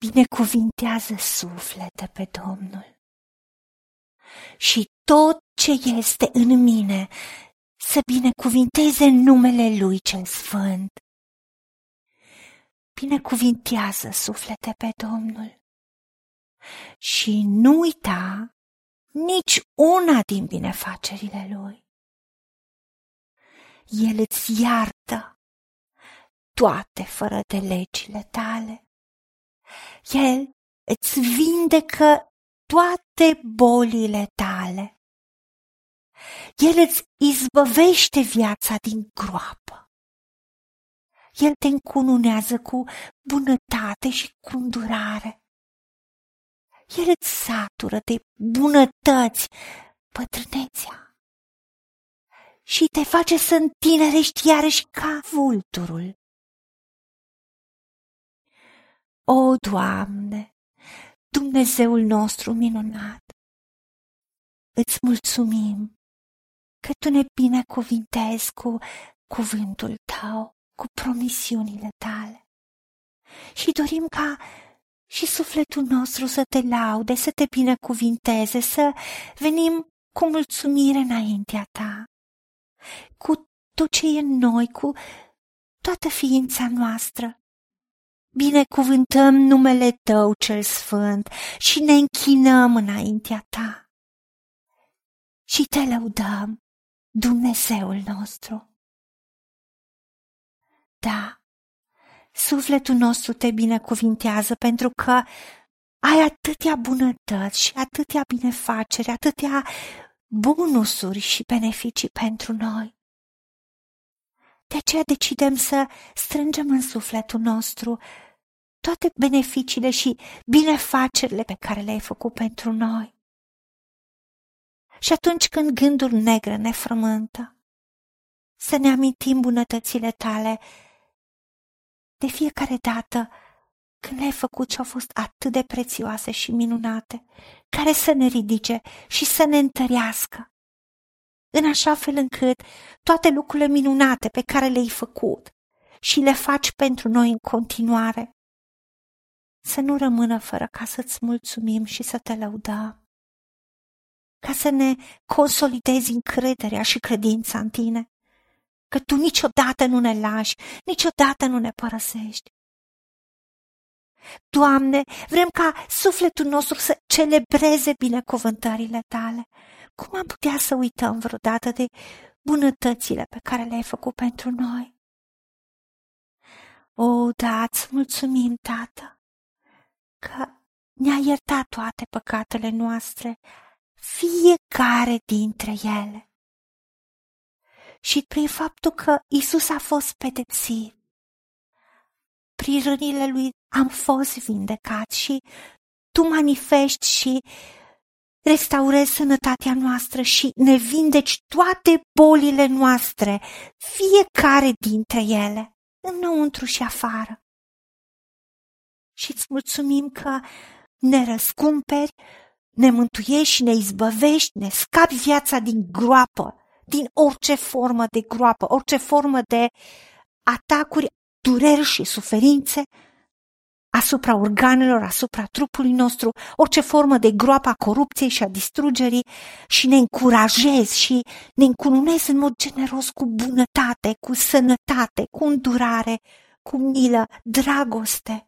binecuvintează suflete pe Domnul. Și tot ce este în mine să binecuvinteze numele Lui cel Sfânt. Binecuvintează suflete pe Domnul. Și nu uita nici una din binefacerile Lui. El îți iartă toate fără de legile tale. El îți vindecă toate bolile tale. El îți izbăvește viața din groapă. El te încununează cu bunătate și cu îndurare. El îți satură de bunătăți pătrânețea și te face să întinerești iarăși ca vulturul. O, Doamne, Dumnezeul nostru minunat, îți mulțumim că Tu ne binecuvintezi cu cuvântul Tău, cu promisiunile Tale. Și dorim ca și sufletul nostru să te laude, să te binecuvinteze, să venim cu mulțumire înaintea Ta, cu tot ce e în noi, cu toată ființa noastră. Binecuvântăm numele Tău cel Sfânt și ne închinăm înaintea Ta. Și te lăudăm, Dumnezeul nostru. Da, sufletul nostru te binecuvintează pentru că ai atâtea bunătăți și atâtea binefaceri, atâtea bonusuri și beneficii pentru noi. De aceea decidem să strângem în sufletul nostru toate beneficiile și binefacerile pe care le-ai făcut pentru noi. Și atunci când gândul negre ne frământă, să ne amintim bunătățile tale de fiecare dată când le-ai făcut ce au fost atât de prețioase și minunate, care să ne ridice și să ne întărească, în așa fel încât toate lucrurile minunate pe care le-ai făcut și le faci pentru noi în continuare, să nu rămână fără ca să-ți mulțumim și să te lăudăm, ca să ne consolidezi încrederea și credința în tine, că tu niciodată nu ne lași, niciodată nu ne părăsești. Doamne, vrem ca sufletul nostru să celebreze binecuvântările tale. Cum am putea să uităm vreodată de bunătățile pe care le-ai făcut pentru noi? O, da, îți mulțumim, Tată, că ne-a iertat toate păcatele noastre, fiecare dintre ele și prin faptul că Isus a fost pedepsit. Prin rănile lui am fost vindecat și tu manifesti și restaurezi sănătatea noastră și ne vindeci toate bolile noastre, fiecare dintre ele, înăuntru și afară. Și îți mulțumim că ne răscumperi, ne mântuiești și ne izbăvești, ne scapi viața din groapă din orice formă de groapă, orice formă de atacuri, dureri și suferințe asupra organelor, asupra trupului nostru, orice formă de groapă a corupției și a distrugerii și ne încurajezi și ne încununezi în mod generos cu bunătate, cu sănătate, cu îndurare, cu milă, dragoste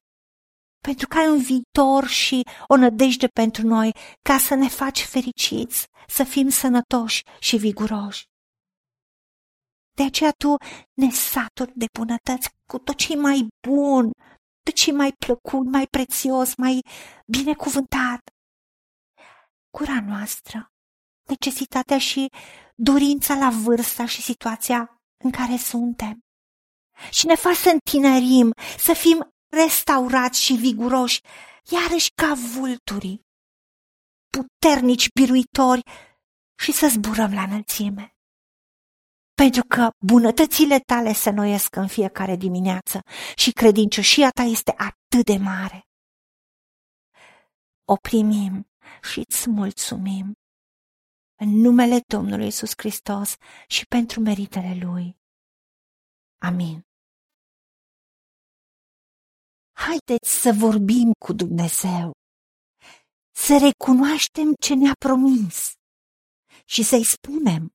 pentru că ai un viitor și o nădejde pentru noi, ca să ne faci fericiți, să fim sănătoși și viguroși. De aceea tu ne saturi de bunătăți cu tot ce mai bun, tot ce mai plăcut, mai prețios, mai binecuvântat. Cura noastră, necesitatea și dorința la vârsta și situația în care suntem. Și ne faci să întinerim, să fim restaurați și viguroși, iarăși ca vulturii, puternici biruitori și să zburăm la înălțime pentru că bunătățile tale se noiesc în fiecare dimineață și credincioșia ta este atât de mare. O primim și îți mulțumim în numele Domnului Isus Hristos și pentru meritele Lui. Amin. Haideți să vorbim cu Dumnezeu, să recunoaștem ce ne-a promis și să-i spunem,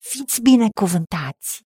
Fiți binecuvântați!